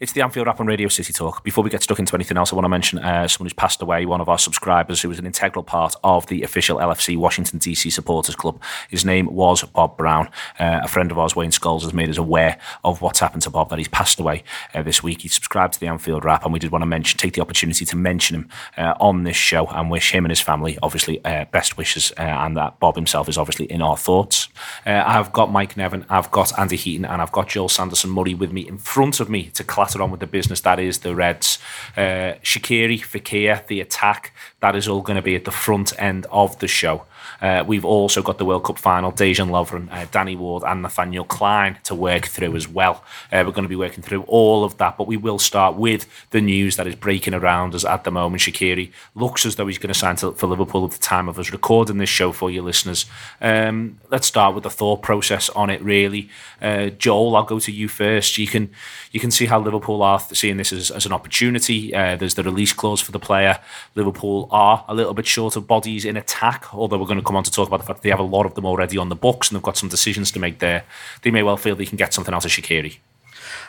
It's the Anfield Wrap on Radio City Talk. Before we get stuck into anything else, I want to mention uh, someone who's passed away, one of our subscribers who was an integral part of the official LFC Washington DC Supporters Club. His name was Bob Brown. Uh, a friend of ours, Wayne Scholes, has made us aware of what's happened to Bob, that he's passed away uh, this week. He subscribed to the Anfield Wrap, and we did want to mention, take the opportunity to mention him uh, on this show and wish him and his family, obviously, uh, best wishes, uh, and that Bob himself is obviously in our thoughts. I've got Mike Nevin, I've got Andy Heaton, and I've got Joel Sanderson Murray with me in front of me to clatter on with the business that is the Reds. Uh, Shaqiri, Fekir, the attack, that is all going to be at the front end of the show. Uh, we've also got the World Cup final, Dejan Lovren, uh, Danny Ward, and Nathaniel Klein to work through as well. Uh, we're going to be working through all of that, but we will start with the news that is breaking around us at the moment. Shaqiri looks as though he's going to sign for Liverpool at the time of us recording this show for you listeners. Um, let's start with the thought process on it, really. Uh, Joel, I'll go to you first. You can you can see how Liverpool are seeing this as, as an opportunity. Uh, there's the release clause for the player. Liverpool are a little bit short of bodies in attack, although we're going to come on to talk about the fact that they have a lot of them already on the books and they've got some decisions to make there. They may well feel they can get something out of Shaqiri.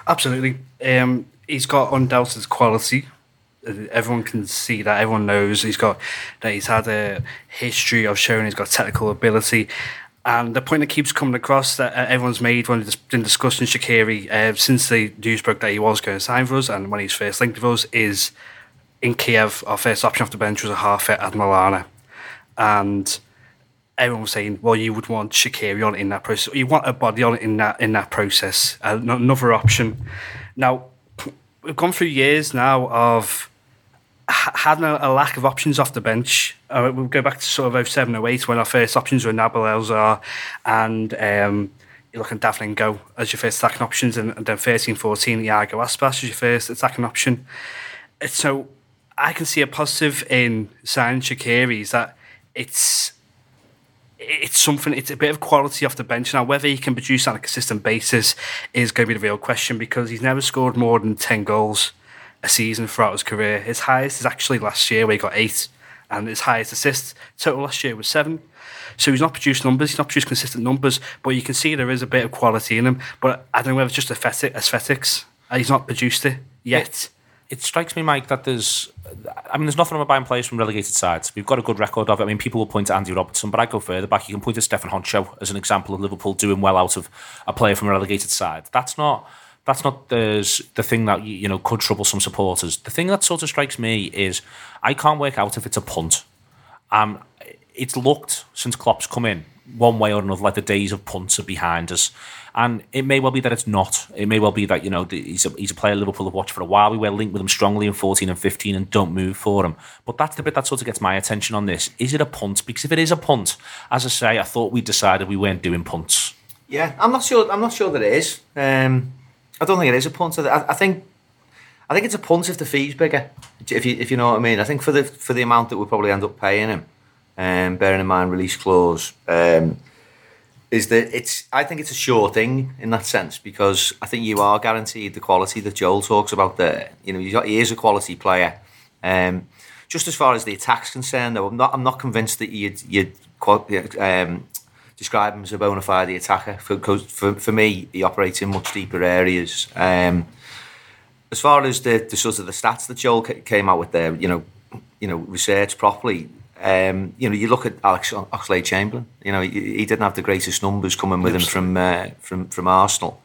Absolutely. Um, he's got undoubted quality. Everyone can see that. Everyone knows he's got that. He's had a history of showing he's got technical ability. And the point that keeps coming across that uh, everyone's made when discussing Shaqiri uh, since the news broke that he was going to sign for us and when he's first linked with us is in Kiev, our first option off the bench was a half Adam Lallana. And everyone was saying, well, you would want Shaqiri on it in that process. You want a body on in that in that process. Uh, another option. Now, we've gone through years now of having a, a, lack of options off the bench. Uh, we'll go back to sort of 07, 08 when our first options were Nabil El Zhar and um, you're looking at David N'Gog as your first attacking options and, and then 13, 14, Iago Aspas as your first attacking option. So I can see a positive in signing Shaqiri is that it's it's something. It's a bit of quality off the bench now. Whether he can produce on a consistent basis is going to be the real question because he's never scored more than ten goals a season throughout his career. His highest is actually last year where he got eight, and his highest assist total last year was seven. So he's not produced numbers. He's not produced consistent numbers, but you can see there is a bit of quality in him. But I don't know whether it's just aesthetic, aesthetics. Uh, he's not produced it yet strikes me, Mike, that there's, I mean, there's nothing with buying players from relegated sides. We've got a good record of it. I mean, people will point to Andy Robertson, but I go further back. You can point to Stefan Henchoz as an example of Liverpool doing well out of a player from a relegated side. That's not. That's not the, the thing that you know could trouble some supporters. The thing that sort of strikes me is I can't work out if it's a punt. Um, it's looked since Klopp's come in one way or another like the days of punts are behind us. And it may well be that it's not. It may well be that, you know, he's a, he's a player Liverpool have watched for a while. We were linked with him strongly in 14 and 15 and don't move for him. But that's the bit that sort of gets my attention on this. Is it a punt? Because if it is a punt, as I say, I thought we decided we weren't doing punts. Yeah, I'm not sure. I'm not sure that it is. Um, I don't think it is a punt. I, I think I think it's a punt if the fee's bigger. If you if you know what I mean. I think for the for the amount that we'll probably end up paying him, um, bearing in mind release clause. Um, is that it's I think it's a sure thing in that sense because I think you are guaranteed the quality that Joel talks about there. You know, he is a quality player. Um, just as far as the attack's concerned, though, I'm not I'm not convinced that you'd you'd um, describe him as a bona fide attacker. For, for for me, he operates in much deeper areas. Um, as far as the, the sort of the stats that Joel came out with there, you know, you know, research properly. Um, you know, you look at Alex Oxlade Chamberlain. You know, he, he, didn't have the greatest numbers coming with him from uh, from from Arsenal,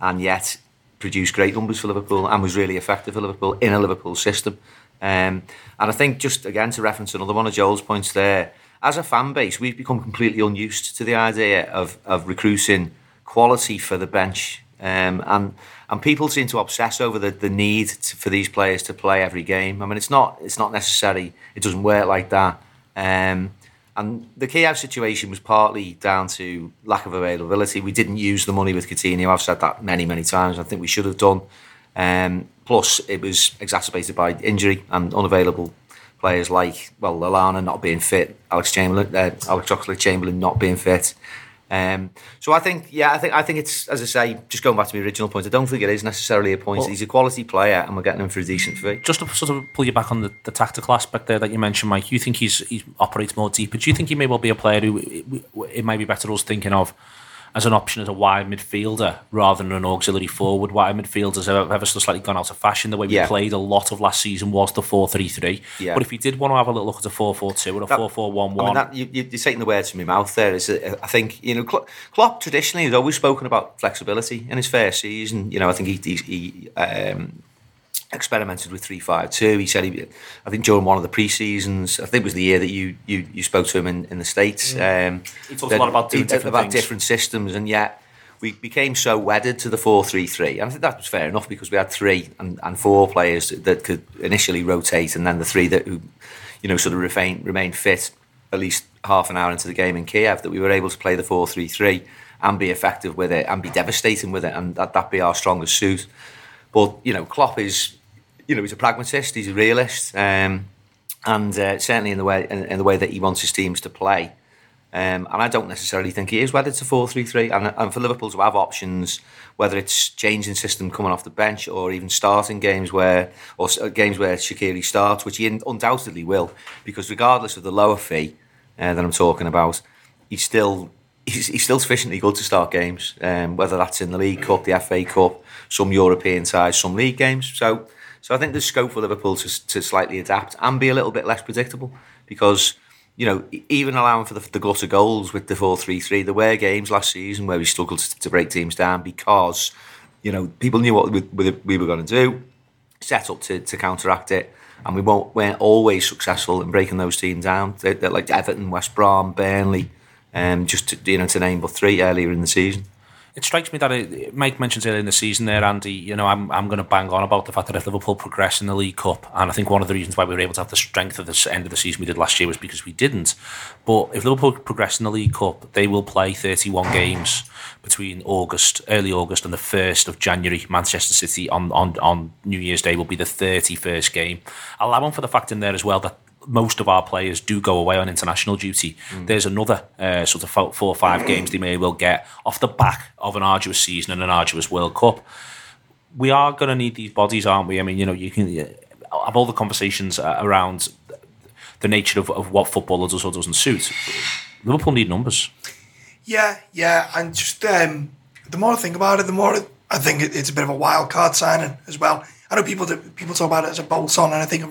and yet produced great numbers for Liverpool and was really effective for Liverpool in a Liverpool system. Um, and I think just again to reference another one of Joel's points there, as a fan base, we've become completely unused to the idea of of recruiting quality for the bench, um, and and people seem to obsess over the, the need to, for these players to play every game. I mean, it's not it's not necessary. It doesn't work like that. Um, and the Kiev situation was partly down to lack of availability. We didn't use the money with Coutinho. I've said that many, many times. I think we should have done. Um, plus, it was exacerbated by injury and unavailable players like well, Lallana not being fit, Alex Chamberlain, uh, Alex Oxlade Chamberlain not being fit. Um, so I think, yeah, I think I think it's as I say, just going back to my original point. I don't think it is necessarily a point. Well, He's a quality player, and we're getting him for a decent fee. Just to sort of pull you back on the, the tactical aspect there that you mentioned, Mike. You think he's he operates more deep, deeper? Do you think he may well be a player who it, it might be better us thinking of as an option as a wide midfielder rather than an auxiliary forward. Wide midfielders have ever so slightly gone out of fashion. The way we Yeah. played a lot of last season was the 4 3 3. Yeah. But if you did want to have a little look at a 4 4 2 or a That- 4 4 1 1, you, you- you're taking the words from my mouth there. Is that I think you know Klo- Klopp traditionally has always spoken about flexibility in his first season. You know, I think he, he, he um, experimented with three five two. He said he, I think during one of the pre seasons, I think it was the year that you you, you spoke to him in, in the states. Um, He talked a lot about doing different about different systems, and yet we became so wedded to the four three three. And I think that was fair enough because we had three and, and four players that could initially rotate, and then the three that who, you know, sort of remain remain fit at least half an hour into the game in Kiev. That we were able to play the four three three and be effective with it and be devastating with it, and that that be our strongest suit. But you know, Klopp is, you know, he's a pragmatist. He's a realist, um, and uh, certainly in the way in, in the way that he wants his teams to play. Um, and I don't necessarily think he is wedded to four three three. And, and for Liverpool to have options, whether it's changing system coming off the bench or even starting games where or games where Shaqiri starts, which he undoubtedly will, because regardless of the lower fee uh, that I'm talking about, he's still he's, he's still sufficiently good to start games. Um, whether that's in the League Cup, the FA Cup, some European sides, some league games. So so I think there's scope for Liverpool to, to slightly adapt and be a little bit less predictable because you know, even allowing for the, the glut of goals with the 4-3-3, there were games last season where we struggled to, to break teams down because, you know, people knew what we, we we were going to do, set up to, to counteract it, and we won't, weren't always successful in breaking those teams down. They're, they're like Everton, West Brom, Burnley, um, just to, you know, to name but three earlier in the season. It strikes me that it, Mike mentions earlier in the season there, Andy. You know, I'm I'm going to bang on about the fact that if Liverpool progress in the League Cup, and I think one of the reasons why we were able to have the strength of the end of the season we did last year was because we didn't. But if Liverpool progress in the League Cup, they will play 31 games between August, early August, and the first of January. Manchester City on on on New Year's Day will be the 31st game. I'll add Allowing for the fact in there as well that most of our players do go away on international duty. There's another uh, sort of four or five games they may well get off the back of an arduous season and an arduous World Cup. We are going to need these bodies, aren't we? I mean, you know, you can have all the conversations uh, around the nature of, of what footballer does or doesn't suit. Liverpool need numbers. Yeah, yeah, and just um, the more I think about it, the more I think it's a bit of a wild card signing as well. I know people that people talk about it as a bolt on, and I think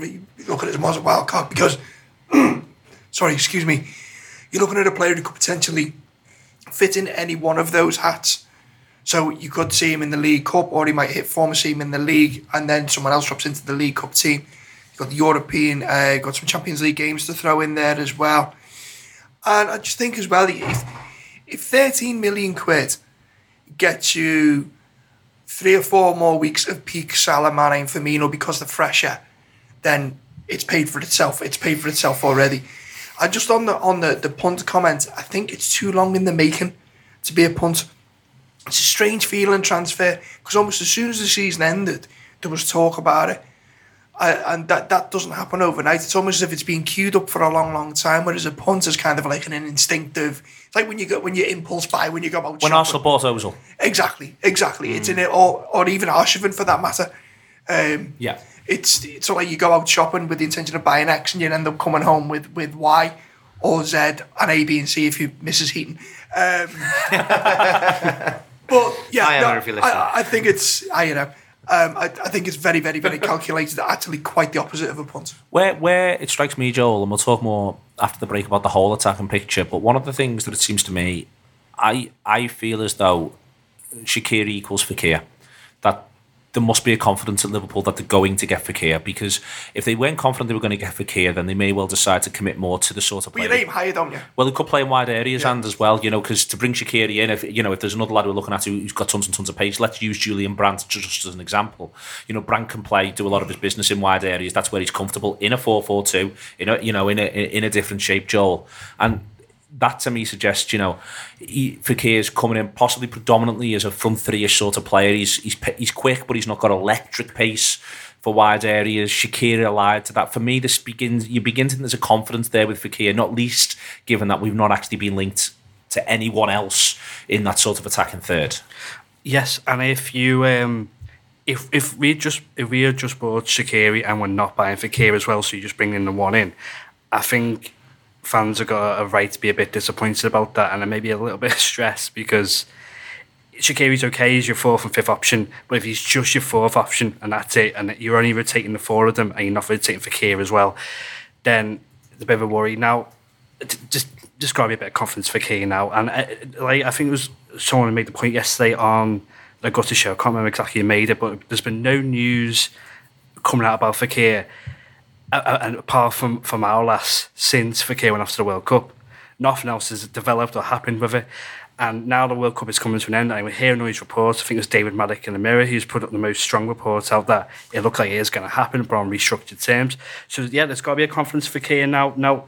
Look at it as a wild card because, sorry, excuse me, you're looking at a player who could potentially fit in any one of those hats. So you could see him in the League Cup, or he might hit form see him in the league, and then someone else drops into the League Cup team. You've got the European, uh, got some Champions League games to throw in there as well. And I just think as well, if, if 13 million quid gets you three or four more weeks of peak Salah, Mane and Firmino because the fresher, then it's paid for itself. It's paid for itself already. I just on the on the, the punt comment, I think it's too long in the making to be a punt. It's a strange feeling transfer because almost as soon as the season ended, there was talk about it. I, and that, that doesn't happen overnight. It's almost as if it's been queued up for a long, long time. Whereas a punt is kind of like an instinctive. It's like when you go when you impulse buy when you go out. When. Arsenal bought Ozil. Exactly, exactly. It's in it, or or even Arshavin for that matter. Um, Yeah. It's it's sort of like you go out shopping with the intention of buying X, and you end up coming home with with Y or Z and A, B, and C if you Mrs. Heaton. Um, but yeah, I no, if you're listening. I, I think it's I you know. Um, I, I think it's very, very, very calculated. Actually, quite the opposite of a punt. Where where it strikes me, Joel, and we'll talk more after the break about the whole attacking picture. But one of the things that it seems to me, I I feel as though Shaqiri equals Fekir. That there must be a confidence at Liverpool that they're going to get Fekir because if they weren't confident they were going to get Fekir, then they may well decide to commit more to the sort of But you aim higher, don't you? Well, he could play in wide areas and as well, you know, because to bring Shaqiri in, if you know, if there's another lad we're looking at who- who's got tons and tons of pace, let's use Julian Brandt just as an example. You know, Brandt can play, do a lot of his business in wide areas. That's where he's comfortable in a 4-4-2, in a you know, in a in a different shape, Joel, and. That to me suggests, you know, he, Fekir's coming in possibly predominantly as a front three-ish sort of player. He's he's he's quick, but he's not got electric pace for wide areas. Shaqiri allied to that. For me, this begins. You begin to think there's a confidence there with Fekir, not least given that we've not actually been linked to anyone else in that sort of attacking third. Yes, and if you um, if if we just if we had just bought Shaqiri and we're not buying Fekir as well, so you just bring in the one in, I think fans have got a right to be a bit disappointed about that and maybe a little bit stressed because Shaqiri's okay, he's your fourth and fifth option, but if he's just your fourth option and that's it, and you're only rotating the four of them and you're not rotating Fekir as well, then it's a bit of a worry. Now, just just to a bit of confidence for Kane now. And uh, like I think it was someone who made the point yesterday on the Gutter show. I can't remember exactly who made it, but there's been no news coming out about Fekir, uh, and apart from from our last since Fekir went after the World Cup, nothing else has developed or happened with it. And now the World Cup is coming to an end, and we're hearing all these reports. I think it was David Maddock in the Mirror who's put up the most strong reports out that it looked like it is going to happen, but on restructured terms. So yeah, there's got to be a confidence for Fekir now. Now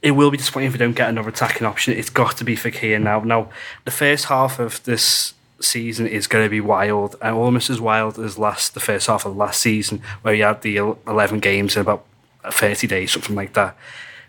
it will be disappointing if we don't get another attacking option. It's got to be for Fekir now. Now, the first half of this season is going to be wild, and almost as wild as last the first half of last season, where you had the eleven games in about thirty days, something like that.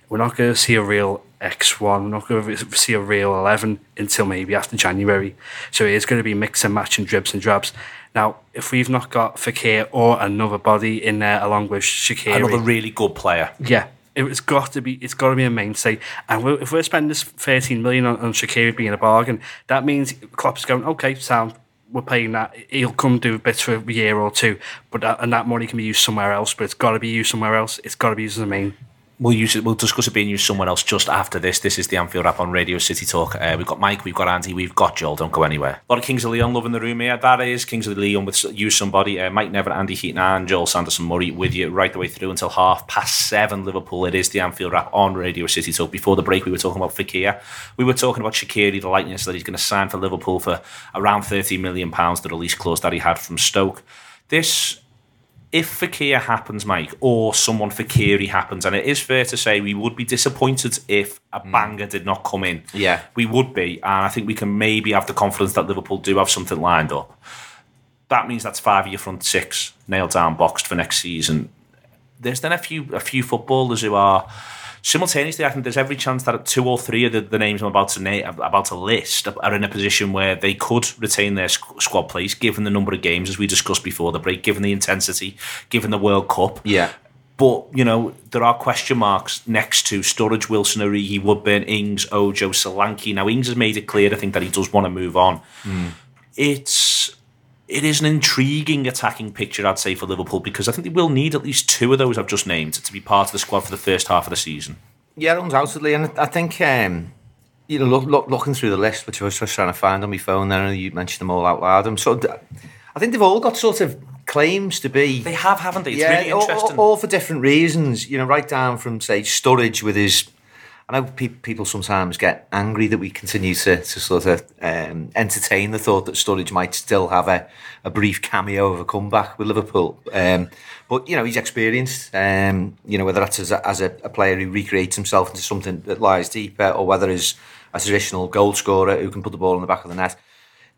We're not going to see a real X one. We're not going to see a real eleven until maybe after January. So it is going to be mix and match and dribs and drabs. Now, if we've not got Fekir or another body in there along with Shaqiri, another really good player, yeah, it's got to be it's got to be a mainstay. And we're, if we're spending this 13 million on, on being a bargain, that means Klopp's going okay, Sam. We're paying that. He'll come do bits for a year or two, but that, and that money can be used somewhere else. But it's got to be used somewhere else. It's got to be used as a main We'll use it. We'll discuss it being used somewhere else just after this. This is the Anfield Wrap on Radio City Talk. Uh, we've got Mike, we've got Andy, we've got Joel. Don't go anywhere. A lot of Kings of Leon love in the room here. That is Kings of Leon with use somebody. Uh, Mike Nevin, Andy Heaton, and Joel Sanderson Murray with you right the way through until half past seven. Liverpool. It is the Anfield Wrap on Radio City Talk. Before the break, we were talking about Fekir. We were talking about Shaqiri, the likeness that he's going to sign for Liverpool for around thirty million pounds. The release clause that he had from Stoke. This if Fekir happens, Mike, or someone Fakiri happens, and it is fair to say we would be disappointed if a hmm. banger did not come in. Yeah. We would be, and I think we can maybe have the confidence that Liverpool do have something lined up. That means that's five of your front six nailed down, boxed for next season. There's then a few a few footballers who are simultaneously, I think there's every chance that two or three of the, the names I'm about to name, about to list are in a position where they could retain their squad place, given the number of games as we discussed before the break, given the intensity, given the World Cup. Yeah. But, you know, there are question marks next to Sturridge, Wilson, Origi, Woodburn, Ings, Ojo, Solanke. Now, Ings has made it clear, I think, that he does want to move on. Mm. It's it is an intriguing attacking picture, I'd say, for Liverpool because I think they will need at least two of those I've just named to be part of the squad for the first half of the season. Yeah, undoubtedly, and I think um, you know, look, look, looking through the list, which I was just trying to find on my phone, then you mentioned them all out loud. I'm sort of, I think they've all got sort of claims to be. They have, haven't they? It's yeah, really interesting. All, all, for different reasons. You know, right down from say Sturridge with his I know pe- people sometimes get angry that we continue to, to sort of um, entertain the thought that Sturridge might still have a, a brief cameo of a comeback with Liverpool. Um, but, you know, he's experienced, um, you know, whether that's as, a, as a, a, player who recreates himself into something that lies deeper or whether as a traditional goal scorer who can put the ball in the back of the net.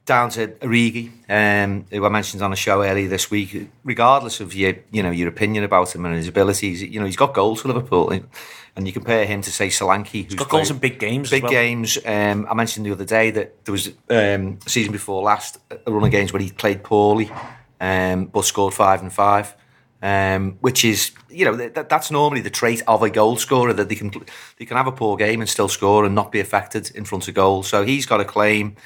Down to Origi, um, who I mentioned on a show earlier this week. Regardless of your, you know, your opinion about him and his abilities, you know, he's got goals for Liverpool and you compare him to say Solanke, who's got goals in big games. Big well. games. Um, I mentioned the other day that there was um, a season before last a run of games where he played poorly, um, but scored five and five. Um, which is, you know, that, that's normally the trait of a goal scorer that they can they can have a poor game and still score and not be affected in front of goal. So he's got a claim.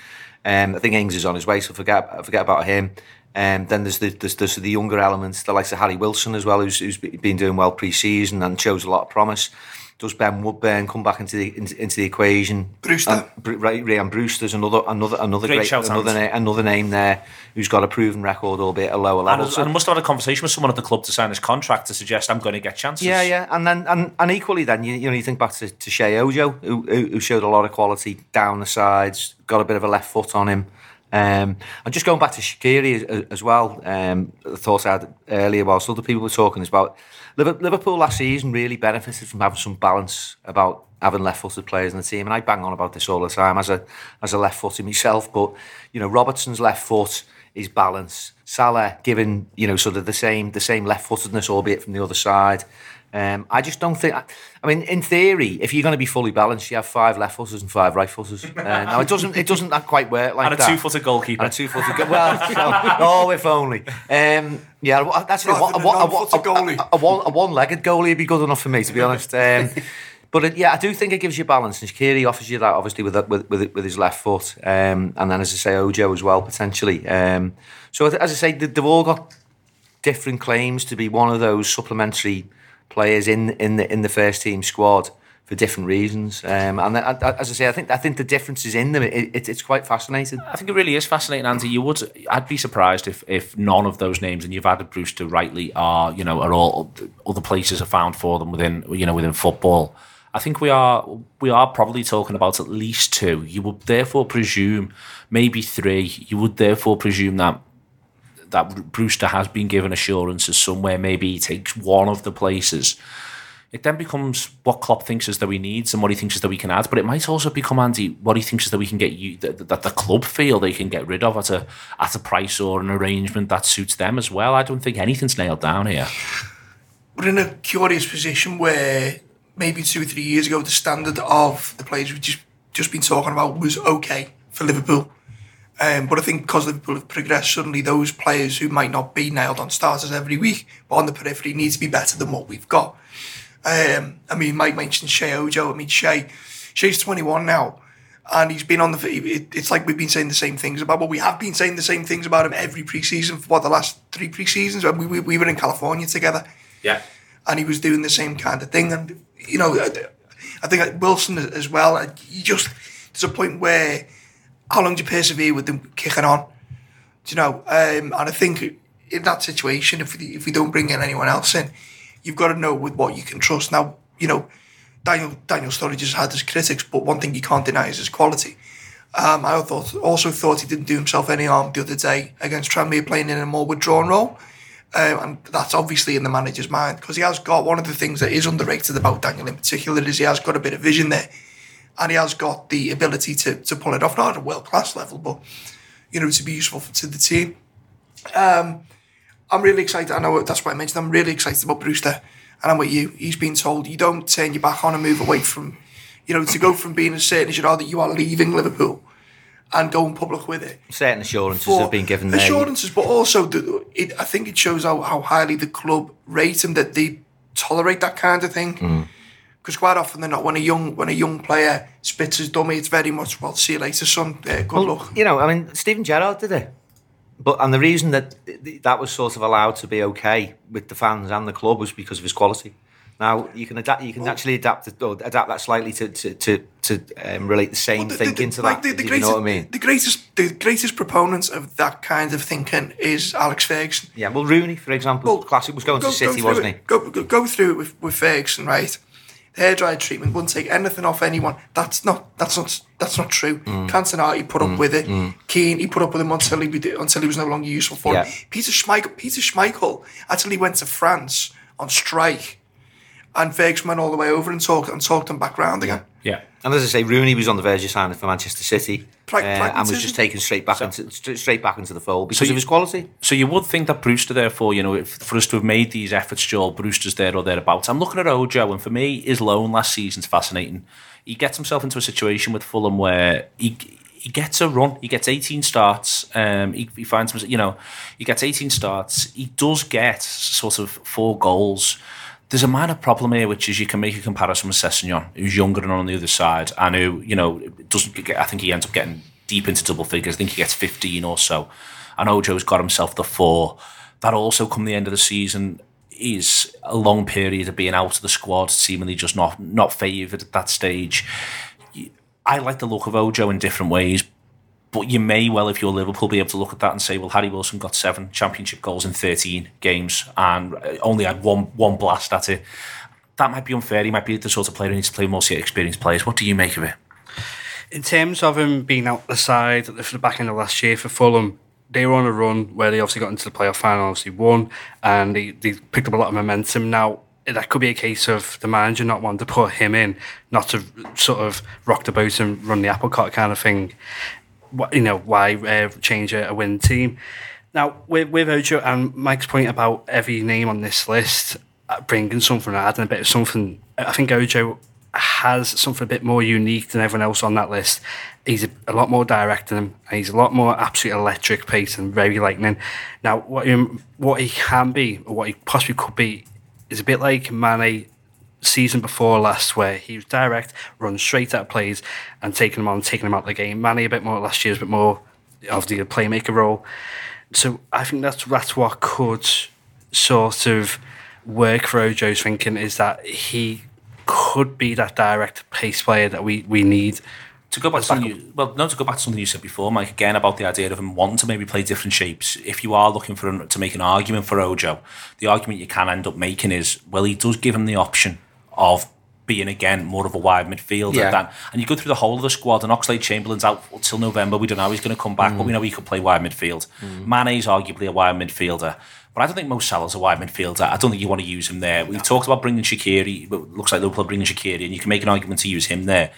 Um, I think Ings is on his way, so forget forget about him. Um, then there's the there's, there's the younger elements, the likes of Harry Wilson as well, who's, who's been doing well pre-season and shows a lot of promise does Ben Woodburn come back into the into, into the equation? Brewster, and, right? Ryan Brewster's another another another great, great another, another name there who's got a proven record, albeit a lower level. And, so, and I must have had a conversation with someone at the club to sign his contract to suggest I'm going to get chances. Yeah, yeah, and then and, and equally then you, you know you think back to, to Sheyi Ojo who, who showed a lot of quality down the sides, got a bit of a left foot on him. Um, and just going back to Shaqiri as, as well, um, the thought I had earlier whilst other people were talking is about Liverpool last season really benefited from having some balance about having left-footed players in the team, and I bang on about this all the time as a as a left-footed myself. But you know, Robertson's left foot is balance. Salah given you know sort of the same the same left-footedness, albeit from the other side. Um, I just don't think. I mean, in theory, if you're going to be fully balanced, you have five left footers and five right footers. Uh, now it doesn't. It doesn't that quite work like that. and a two footer goalkeeper. And a two footer. Go- well, so, oh, if only. Um, yeah, that's Rather a, a, a a, goalie. a, a, one, a one-legged goalie would be good enough for me, to be honest. Um, But it, yeah, I do think it gives you balance, and Shaqiri offers you that obviously with with with, with his left foot, um, and then as I say, Ojo as well potentially. Um, so as I say, they've all got different claims to be one of those supplementary players in in the in the first team squad for different reasons. Um, and I, I, as I say, I think I think the differences in them it, it, it's quite fascinating. I think it really is fascinating, Andy. You would, I'd be surprised if if none of those names, and you've added Brewster rightly, are you know are all other places are found for them within you know within football. I think we are we are probably talking about at least two. You would therefore presume maybe three. You would therefore presume that that Brewster has been given assurances somewhere. Maybe he takes one of the places it then becomes what Klopp thinks is that we needs and what he thinks is that we can add. But it might also become Andy what he thinks is that we can get you that, that the club feel they can get rid of at a at a price or an arrangement that suits them as well. I don't think anything's nailed down here. We're in a curious position where maybe two or three years ago the standard of the players we've just just been talking about was okay for Liverpool. Um, but I think because Liverpool have progressed, suddenly those players who might not be nailed on starters every week, but on the periphery, need to be better than what we've got. Um, I mean, Mike mentioned Sheyi Ojo. I mean, Shea, Shea's 21 now, and he's been on the. It, it's like we've been saying the same things about. Well, we have been saying the same things about him every preseason for what the last three preseasons. We, we, we were in California together. Yeah. And he was doing the same kind of thing, and you know, I think Wilson as well. You just there's a point where how long do you persevere with them kicking on? Do you know? Um, and I think in that situation, if we, if we don't bring in anyone else in, you've got to know with what you can trust. Now, you know, Daniel Daniel Sturridge has had his critics, but one thing you can't deny is his quality. Um, I thought, also thought he didn't do himself any harm the other day against Tranmere playing in a more withdrawn role. Um, and that's obviously in the manager's mind because he has got one of the things that is underrated about Daniel in particular is he has got a bit of vision there and he has got the ability to, to pull it off, not at a world class level, but you know, to be useful to the team. Um, I'm really excited. I know that's what I mentioned. I'm really excited about Brewster, and I'm with you. He's been told you don't turn your back on and move away from, you know, to go from being as certain as you are that you are leaving Liverpool and going public with it. Certain assurances have been given there. Assurances, but also the, it, I think it shows how, how highly the club rate him that they tolerate that kind of thing. Mm. Because quite often they're not. When a young when a young player spits his dummy, it's very much well. See you later, son. Uh, good well, luck. You know, I mean, Steven Gerrard did it. But and the reason that that was sort of allowed to be okay with the fans and the club was because of his quality. Now you can adapt. You can well, actually adapt it, adapt that slightly to to to, to um, relate the same well, the, thinking the, to like that. The, the you know what I mean? The greatest the greatest proponents of that kind of thinking is Alex Ferguson. Yeah, well, Rooney, for example, well, classic was going go, to City, wasn't it. he? Go, go, go through it with, with Ferguson, right? Hairdryer treatment wouldn't take anything off anyone. That's not that's not that's not true. Mm. Cantona he put up mm. with it. Mm. Keane he put up with him until he until he was no longer useful for yeah. him. Peter Schmeichel Peter Schmeichel actually went to France on strike, and Ferguson went all the way over and talked and talked him back round again. Yeah. And as I say, Rooney was on the verge of signing for Manchester City uh, and was just taken straight back so, into straight back into the fold because so you, of his quality. So you would think that Brewster, therefore, you know, if, for us to have made these efforts, Joel Brewster's there or thereabouts. I'm looking at Ojo, and for me, his loan last season's fascinating. He gets himself into a situation with Fulham where he he gets a run. He gets 18 starts. Um, he, he finds himself, you know, he gets 18 starts. He does get sort of four goals there's a minor problem here, which is you can make a comparison with Sessegnon, who's younger and on the other side, and who, you know, doesn't get, I think he ends up getting deep into double figures. I think he gets 15 or so. And Ojo's got himself the four. That also, come the end of the season, is a long period of being out of the squad, seemingly just not not favoured at that stage. I like the look of Ojo in different ways, but you may well, if you're Liverpool, be able to look at that and say, well, Harry Wilson got seven championship goals in 13 games and uh, only had one one blast at it. That might be unfair. He might be the sort of player who needs to play more experienced players. What do you make of it? In terms of him being out the side at the back end of last year for Fulham, they were on a run where they obviously got into the playoff final, obviously won, and they, they picked up a lot of momentum. Now, that could be a case of the manager not wanting to put him in, not to sort of rock the boat and run the apple cart kind of thing you know, why uh, change a, win team. Now, with, with Ojo and Mike's point about every name on this list uh, bringing something, adding a bit of something, I think Ojo has something a bit more unique than everyone else on that list. He's a, a lot more direct than him, and he's a lot more absolute electric pace and very lightning. Now, what he, what he can be, or what he possibly could be, is a bit like Mane season before last where he was direct, run straight at plays and taking them on, taking them out of the game. Mane a bit more last year, was a bit more of the playmaker role. So I think that's that's what could sort of work for Ojo's thinking is that he could be that direct pace player that we, we need. To go back to something you, well, no, to go back to something you said before, Mike, again about the idea of him wanting to maybe play different shapes. If you are looking for an, to make an argument for Ojo, the argument you can end up making is, well, he does give him the option of being again more of a wide midfielder Yeah. than and you go through the whole of the squad and Oxlade Chamberlain's out till November. We don't know how he's going to come back but mm. we know he could play wide midfield. Mm. Mane's arguably a wide midfielder but I don't think Mo Salah's a wide midfielder. I don't think you want to use him there. We've talked about bringing Shaqiri but it looks like Liverpool are bringing Shaqiri and you can make an argument to use him there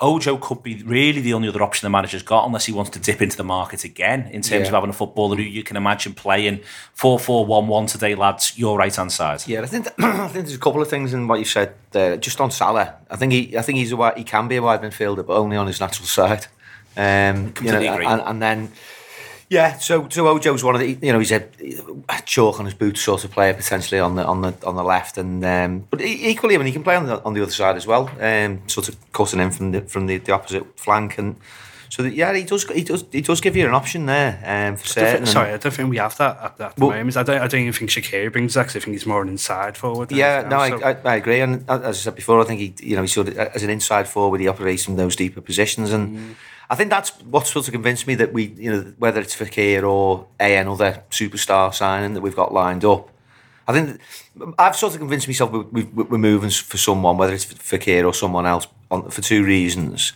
Ojo could be really the only other option the manager's got unless he wants to dip into the market again in terms Yeah. of having a footballer who you can imagine playing 4-4-1-1 today lads your right hand side Yeah, I think I think there's a couple of things in what you said there. Just on Salah, I think he I think he's a he can be a wide midfielder, but only on his natural side. Um, you Completely know, agree. and, and then yeah, so so Ojo's one of the you know he's a, a chalk on his boot sort of player potentially on the on the on the left, and um, but equally I mean he can play on the on the other side as well, um, sort of cutting in from the from the, the opposite flank, and so that, yeah he does he does he does give you an option there um, for I certain. sorry, I don't think we have that at, at the Well- moment. I don't, I don't even think Shaqiri brings that 'cause I think he's more an inside forward. Yeah, no, I, so- I, I agree. And uh, as I said before, I think he, you know, he sort of as an inside forward, he operates in those deeper positions, and I think that's what's sort of convinced me that we, you know, whether it's Fekir or a another superstar signing that we've got lined up. I think I've sort of convinced myself we, we're moving for someone, whether it's Fekir or someone else, for two reasons.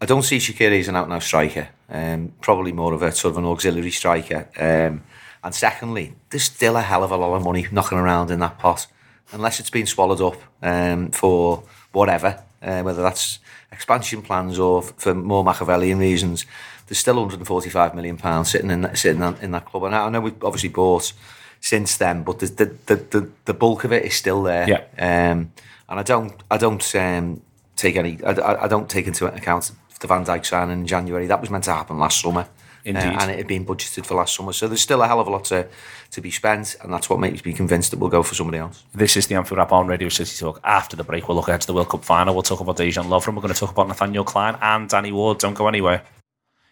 I don't see Shaqiri as an out and out striker. Um, probably more of a sort of an auxiliary striker. Um, and secondly, there's still a hell of a lot of money knocking around in that pot, unless it's been swallowed up um, for whatever, uh, whether that's expansion plans or f- for more Machiavellian reasons. There's still 145 million pounds sitting in that, sitting in that club, and I know we've obviously bought since then, but the the, the, the, the bulk of it is still there. Yeah. Um, and I don't I don't um, take any I, I- I don't take into account the Van Dijk signing in January. That was meant to happen last summer. Indeed. Uh, and it had been budgeted for last summer. So there's still a hell of a lot to, to be spent, and that's what makes me convinced that we'll go for somebody else. This is the Anfield Wrap on Radio City Talk. After the break, we'll look ahead to the World Cup final. We'll talk about Dejan Lovren. We're going to talk about Nathaniel Klein and Danny Ward. Don't go anywhere.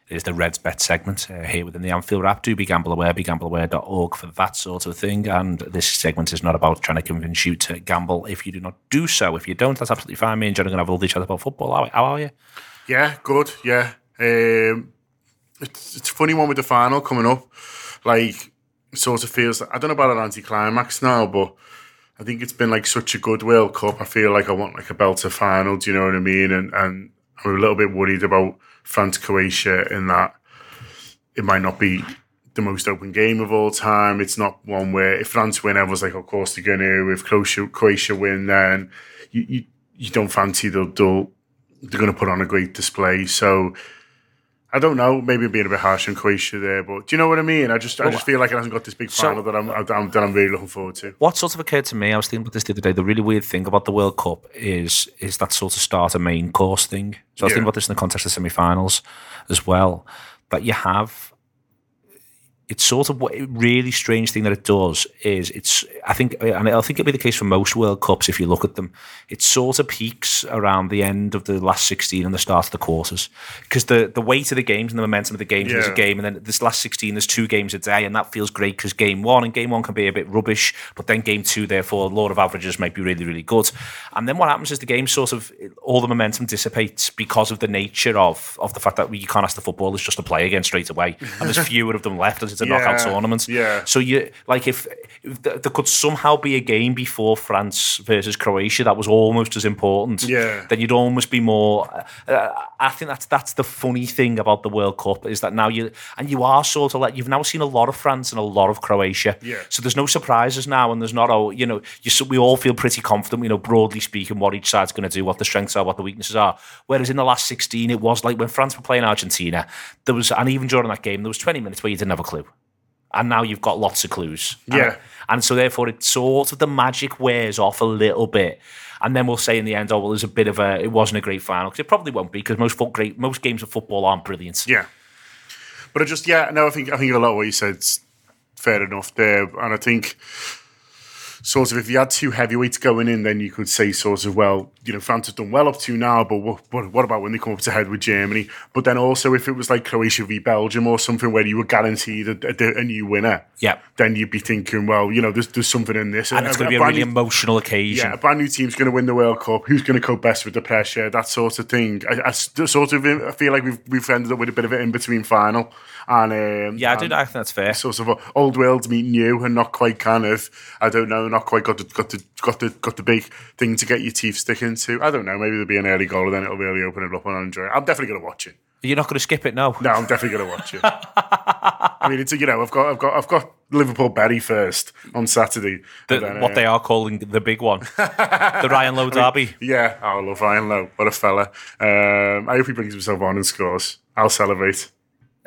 It is the Reds Bet segment uh, here within the Anfield Wrap. Do be gamble aware, be gambleaware.org for that sort of thing. And this segment is not about trying to convince you to gamble if you do not do so. If you don't, that's absolutely fine. Me and John are going to have all the chat about football. How, how are you? Yeah, good. Yeah, um, it's it's a funny one with the final coming up. Like, sort of feels. I don't know about an anti-climax now, but I think it's been like such a good World Cup. I feel like I want like a belter final. Do you know what I mean? And and I'm a little bit worried about France Croatia in that it might not be the most open game of all time. It's not one where if France win, everyone's like, of course they're going to. If Croatia, Croatia win, then you, you you don't fancy they'll, they'll they're going to put on a great display. So I don't know. Maybe being a bit harsh on Croatia there, but do you know what I mean? I just I just feel like it hasn't got this big final that I'm, I'm that I'm really looking forward to. What sort of occurred to me, I was thinking about this the other day. The really weird thing about the World Cup is is that sort of start a main course thing. So I was Yeah. thinking about this in the context of semi-finals as well. That you have, it's sort of what a really strange thing that it does is it's. I think, and I think it'll be the case for most World Cups if you look at them. It sort of peaks around the end of the last sixteen and the start of the quarters because the the weight of the games and the momentum of the games. There's a game, and then this last sixteen, there's two games a day, and that feels great because game one and game one can be a bit rubbish, but then game two, therefore, law of averages might be really, really good. And then what happens is the game sort of all the momentum dissipates because of the nature of of the fact that you can't ask the footballers just to play again straight away, and there's fewer of them left as it's a knockout Yeah, tournament. yeah. So you like if, if th- there could somehow be a game before France versus Croatia that was almost as important, Yeah. then you'd almost be more. Uh, I think that's that's the funny thing about the World Cup is that now you and you are sort of like you've now seen a lot of France and a lot of Croatia. Yeah. So there's no surprises now, and there's not oh you know you so we all feel pretty confident. You know, broadly speaking, what each side's going to do, what the strengths are, what the weaknesses are. Whereas in the last 16, it was like when France were playing Argentina, there was and even during that game, there was 20 minutes where you didn't have a clue and now you've got lots of clues. Yeah. And, and so therefore it sort of the magic wears off a little bit. And then we'll say in the end, oh well, there's a bit of a it wasn't a great final because it probably won't be because most foot great most games of football aren't brilliant. Yeah, but I just yeah no I think I think a lot of what you said's fair enough there, and I think sort of if you had two heavyweights going in, then you could say sort of well, you know, France have done well up to now, but what, what, what about when they come up to head with Germany? But then also if it was like Croatia v Belgium or something where you were guaranteed a, a, a new winner, Yeah. then you'd be thinking, well, you know, there's there's something in this, And it's going to be a really new- emotional occasion. yeah, a brand new team's going to win the World Cup. Who's going to cope best with the pressure? That sort of thing. I sort of I feel like we've we've ended up with a bit of an in between final, and um, Yeah, I do. I think that's fair. Sort of old world meeting new, and not quite kind of I don't know, not quite got the got the got the got the big thing to get your teeth stuck into. I don't know. Maybe there'll be an early goal, and then it'll really open it up, and I'll enjoy it. I'm definitely going to watch it. You're not going to skip it, no. No, I'm definitely going to watch it. I mean, it's you know, I've got I've got I've got Liverpool Bury first on Saturday. The- then, what uh, they are calling the big one, the Ryan Lowe derby. Yeah, I love Ryan Lowe. What a fella. Um, I hope he brings himself on and scores. I'll celebrate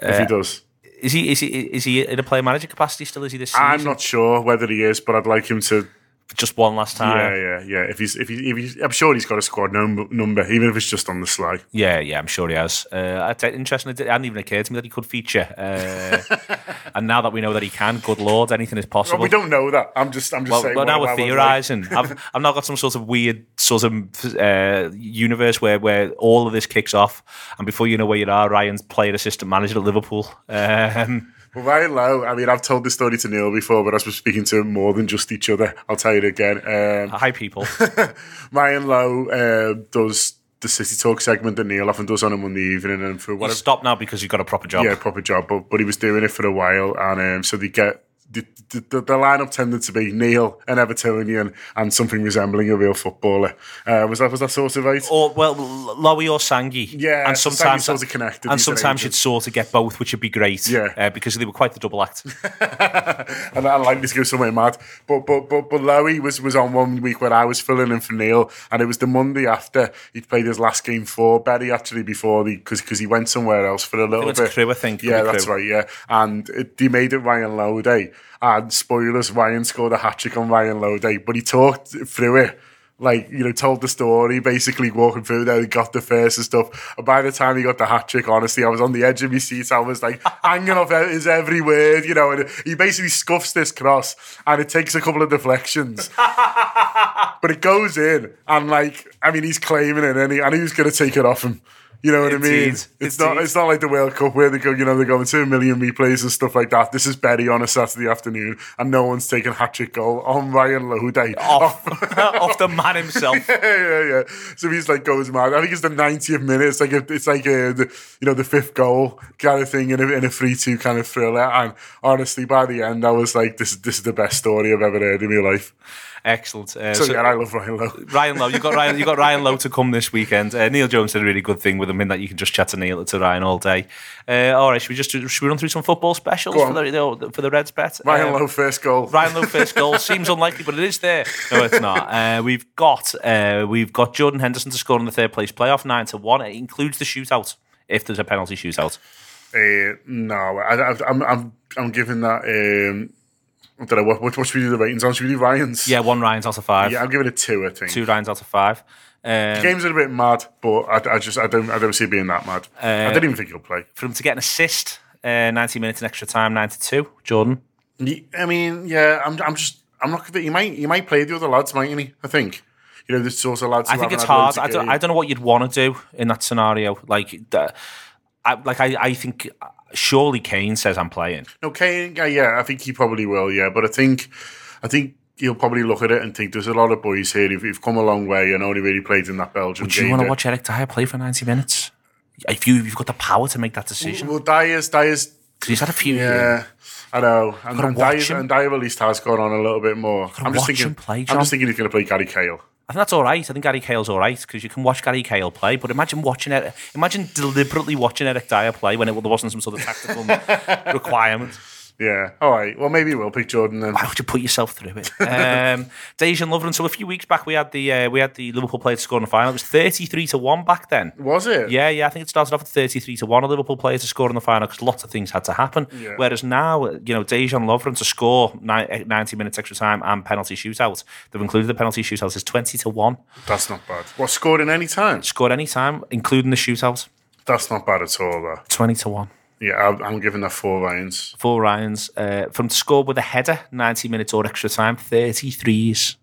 if Uh, he does. Is he is he is he in a player manager capacity still? Is he this season? I'm not sure whether he is, but I'd like him to. Just one last time. Yeah, yeah, yeah. If he's, if he, if he's, I'm sure he's got a squad num- number, even if it's just on the sly. Yeah, yeah, I'm sure he has. Uh, it's interesting. It hadn't even occurred to me that he could feature. Uh, and now that we know that he can, good lord, anything is possible. Well, we don't know that. I'm just, I'm just Well, saying. well, now we're theorising. I've, I've now got some sort of weird sort of uh, universe where, where all of this kicks off, and before you know where you are, Ryan's player assistant manager at Liverpool. Um, Ryan Lowe. I mean, I've told this story to Neil before, but as we're speaking to more than just each other, I'll tell you it again. Um, hi, people. Ryan Lowe uh, does the City Talk segment that Neil often does on a Monday evening, and for whatever stopped now because you've got a proper job. yeah, a proper job, but but he was doing it for a while, and um, so they get the, the, the, lineup tended to be Neil, an Evertonian, and something resembling a real footballer. Uh, was that was that sort of right? Or well, Lowy or Sangi. Yeah, and sometimes sort of connected, and sometimes you'd sort of get both, which would be great. Yeah. uh, because they were quite the double act. and I like to go somewhere mad. But but but but Lowy was was on one week where I was filling in for Neil, and it was the Monday after he'd played his last game for Bury actually before the because because he went somewhere else for a little bit. Crewe, I think. Yeah, that's Crewe. right. Yeah, and it, he made it Ryan Lowe Day. And spoilers, Ryan scored a hat trick on Ryan Day, but he talked through it. Like, you know, told the story, basically walking through there, he got the first and stuff. And by the time he got the hat trick, honestly, I was on the edge of my seat. I was like hanging off his every word, you know, and he basically scuffs this cross and it takes a couple of deflections. but it goes in and like, I mean, he's claiming it and he, and he was going to take it off him. You know what I mean? Indeed, It's not. It's not like the World Cup where they go. You know, they're going to a million replays and stuff like that. This is Bury on a Saturday afternoon, and no one's taking hat trick goal on Ryan Lowe off, off the man himself. yeah, yeah, yeah. So he's like goes mad. I think it's the 90th minute. It's like a, it's like a, the, you know the fifth goal kind of thing in a, in a three two kind of thriller. And honestly, by the end, I was like, this is this is the best story I've ever heard in my life. Excellent. Uh, So, so- yeah, I love Ryan Lowe. Ryan Lowe, you got Ryan, you got Ryan Lowe to come this weekend. Uh, Neil Jones did a really good thing with him in that you can just chat to Neil to Ryan all day. Uh, all right, should we just should we run through some football specials for the, the for the Reds bet? Ryan Um, Lowe first goal. Ryan Lowe first goal seems unlikely, but it is there. No, it's not. Uh, we've got uh, we've got Jordan Henderson to score in the third place playoff nine to one. It includes the shootout if there's a penalty shootout. Uh, no, I, I, I'm I'm I'm giving that. Um, I don't know what, what what should we do the ratings on? Should we do Ryan's? Yeah, one Ryan's out of five. yeah. I'll give it a two. I think Two Ryan's out of five. Um, games are a bit mad, but I, I just I don't I don't see it being that mad. I didn't even think he'll play. for him to get an assist, uh, 90 minutes in extra time, 92. Jordan. I mean, yeah, I'm I'm just I'm not. He might he might play the other lads, mightn't he? I think. You know, there's sort of lads. I think it's hard. I don't. I don't know what you'd want to do in that scenario. Like, the, I, like I, I think uh, surely Kane says I'm playing. No, Kane, yeah, yeah, I think he probably will, yeah. But I think, I think he'll probably look at it and think there's a lot of boys here who've, who've come a long way and only really played in that Belgian Do game. you want to watch Eric Dier play for 90 minutes? If you, you've got the power to make that decision. Well, Dier's, Dier's, Because he's had a few. yeah, I know. And, and, him. and Dier at least has gone on a little bit more. I'm just thinking, play, I'm just thinking he's going to play Gary Cahill. I think that's all right. I think Gary Cahill's all right because you can watch Gary Cahill play. But imagine watching it. Imagine deliberately watching Eric Dier play when it there wasn't some sort of tactical requirement. Yeah. All right. Well, maybe we'll pick Jordan then. Why would you put yourself through it? Um, Dejan Lovren. So a few weeks back, we had the uh, we had the Liverpool player to score in the final. It was thirty three to one back then. Was it? Yeah, yeah. I think it started off at thirty three to one. A Liverpool player to score in the final because lots of things had to happen. Yeah. Whereas now, you know, Dejan Lovren to score ni- ninety minutes extra time and penalty shootout. They've included the penalty shootout is twenty to one. That's not bad. What, scored in any time? Scored any time, including the shootout. That's not bad at all, though. Twenty to one. Yeah, I'm, giving that four Ryans. Four Ryans. Uh, from to score with a header, 90 minutes or extra time, 33s.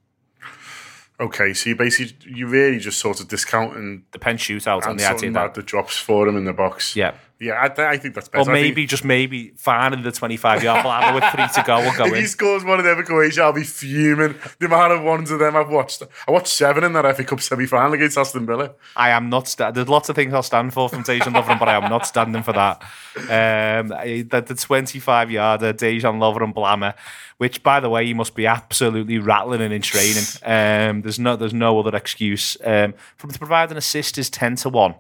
Okay, so you basically you really just sort of discounting The pen shootout and and the idea that the drops for him in the box. Yeah. Yeah, I, th- I think that's Or better. Think maybe, just maybe, finding the 25 yard line with three to go will go if he scores one of them Croatia, I'll be fuming. The amount of ones of them I've watched. I watched seven in that FA Cup semi final against Aston Villa. I am not. Sta- There's lots of things I'll stand for from Dejan Lovren, but I am not standing for that. Um, the, the 25 yarder Dejan Lovren Blammer, which by the way, he must be absolutely rattling and in training. Um, there's no, there's no other excuse. Um, from to provide an assist is 10 to one.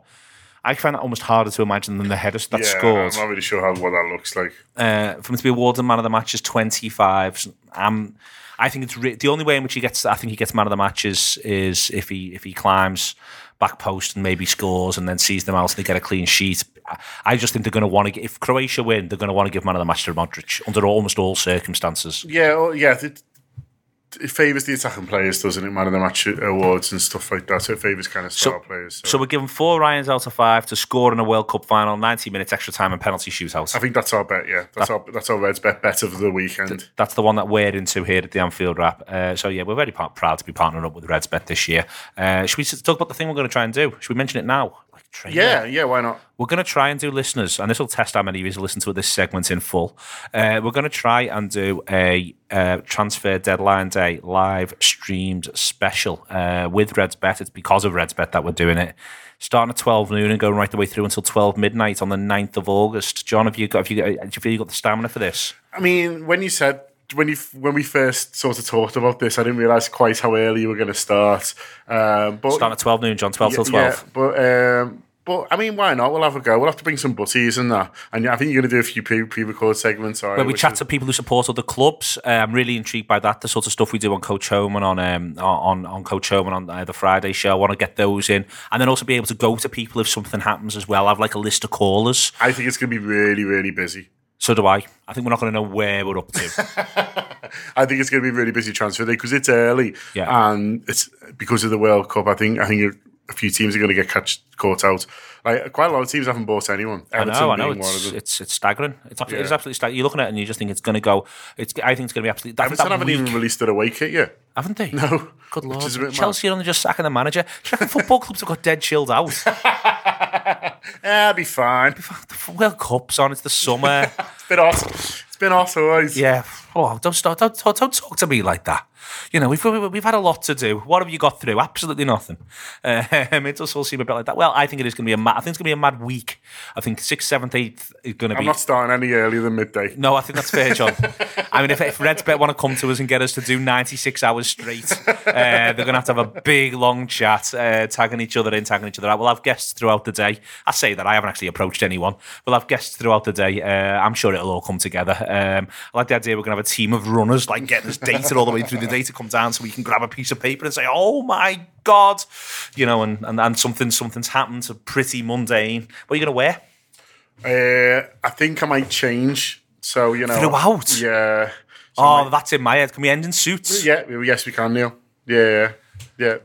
I find that almost harder to imagine than the header that yeah, scored. I'm not really sure how what that looks like. uh, for him to be awarded man of the match is 25. Um, I think it's re- the only way in which he gets. I think he gets man of the match is, is if he if he climbs back post and maybe scores and then sees them out and they get a clean sheet. I- just think they're going to want to. If Croatia win, they're going to want to give man of the match to Modric under almost all circumstances. Yeah, well, yeah. It, it favours the attacking players, doesn't it? Man of the match awards and stuff like that. So it favours kind of star players. So, So we're giving four Ryans out of five to score in a World Cup final, 90 minutes extra time and penalty shootout. I think that's our bet. Yeah, that's our that's our Reds bet better for the weekend. That's the one that we're into here at the Anfield Wrap. Uh, so yeah, we're very pa- proud to be partnering up with Reds Bet this year. Uh, should we talk about the thing we're going to try and do? Should we mention it now? Like trailer? Yeah, yeah. Why not? We're going to try and do listeners, and this will test how many of you listen to this segment in full. Uh, we're going to try and do a uh, transfer deadline day live streamed special uh, with Reds Bet. It's because of Reds Bet that we're doing it. Starting at 12 noon and going right the way through until 12 midnight on the 9th of August. John, have you got, have you got, do you feel you got the stamina for this? I mean, when you said when you when we first sort of talked about this, I didn't realise quite how early you were going to start. Um, but Starting at 12 noon, John, 12 till 12. Yeah, but um, but I mean, why not? We'll have a go. We'll have to bring some butties and that. And I think you're going to do a few pre- pre-record segments. Right, Where we chat is- to people who support other clubs. Uh, I'm really intrigued by that. The sort of stuff we do on Coach Homan on um, on on Coach Homan on uh, the Friday show. I want to get those in, and then also be able to go to people if something happens as well. I have like a list of callers. I think it's going to be really, really busy. So do I. I think we're not going to know where we're up to. I think it's going to be a really busy transfer day because it's early, Yeah. and it's because of the World Cup. I think I think a few teams are going to get catch, caught out. Like quite a lot of teams haven't bought anyone. I know, I know. being one of It's, it's it's staggering. It's absolutely, it's absolutely staggering. You look at it and you just think it's going to go. It's. I think it's going to be absolutely. Think Everton that haven't week- even released their away kit yet. haven't they? No, Good lord. is a bit mad. Chelsea are only just sacking the manager. Football clubs have got dead chilled out? Yeah, I'll be fine. the World Cup's on. It's the summer. It's been hot. It's been hot always. Yeah. Oh, don't start. Don't, don't, don't talk to me like that. You know, we've we've had a lot to do. What have you got through? Absolutely nothing. Um, it does all seem a bit like that. Well, I think it is going to be a mad. I think it's going to be a mad week. I think sixth, seventh, eighth is going to be. I'm not starting any earlier than midday. No, I think that's fair, John. I mean, if, if Reds Bet want to come to us and get us to do 96 hours straight, uh, they're going to have to have a big, long chat, uh, tagging each other in, tagging each other out. We'll have guests throughout the day. I say that I haven't actually approached anyone. We'll have guests throughout the day. Uh, I'm sure it'll all come together. Um, I like the idea we're going to have a team of runners, like getting us data all the way through the day to come down so we can grab a piece of paper and say, oh my God, you know, and, and, and something, something's happened, so pretty mundane. What are you going to wear? Uh, I think I might change. So you know, Throughout? Yeah. So Oh, my- that's in my head. Can we end in suits? yeah. Yes, we can, Neil. Yeah, yeah.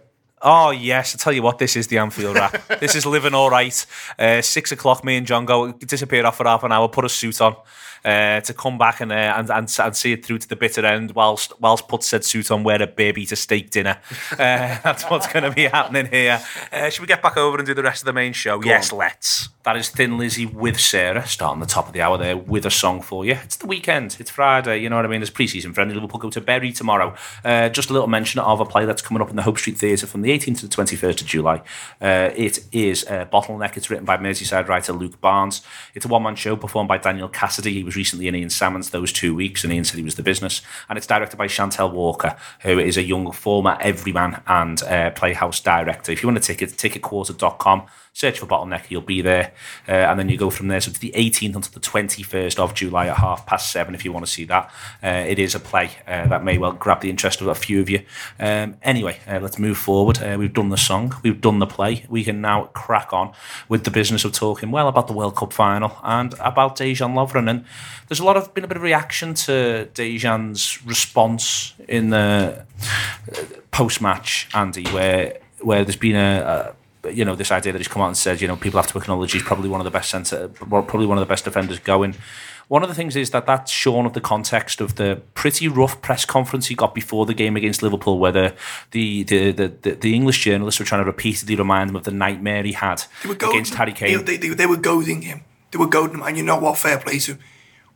Oh yes, I tell you what, this is the Anfield wrap. this is living all right. Uh, six o'clock, me and John go disappear off for half an hour, put a suit on uh, to come back and, uh, and and and see it through to the bitter end. Whilst whilst put said suit on, wear a baby to steak dinner. Uh, that's what's going to be happening here. Uh, should we get back over and do the rest of the main show? yes, let's. That is Thin Lizzy with Sarah, starting the top of the hour there with a song for you. It's the weekend, it's Friday, you know what I mean? There's pre-season friendly. Liverpool go to Bury tomorrow. Uh, just a little mention of a play that's coming up in the Hope Street Theatre from the 18th to the 21st of July. Uh, it is uh, Bottleneck. It's written by Merseyside writer Luke Barnes. It's a one-man show performed by Daniel Cassidy. He was recently in Ian Salmons those two weeks, and Ian said he was the business. And it's directed by Chantel Walker, who is a young former everyman and uh, playhouse director. If you want a ticket, ticketquarter.com. Search for Bottleneck, you'll be there. Uh, and then you go from there. So it's the 18th until the 21st of July at half past seven if you want to see that. Uh, it is a play uh, that may well grab the interest of a few of you. Um, anyway, uh, let's move forward. Uh, we've done the song, we've done the play. We can now crack on with the business of talking, well, about the World Cup final and about Dejan Lovren. And there's a lot of been a bit of reaction to Dejan's response in the post match, Andy, where where there's been a, a you know, this idea that he's come out and said, you know, people have to acknowledge he's probably one of the best centre, probably one of the best defenders going. One of the things is that that's shown of the context of the pretty rough press conference he got before the game against Liverpool, where the the the, the, the English journalists were trying to repeatedly remind him of the nightmare he had They were goading, against Harry Kane. They, they, they were goading him. They were goading him, and you know what? Fair play to him.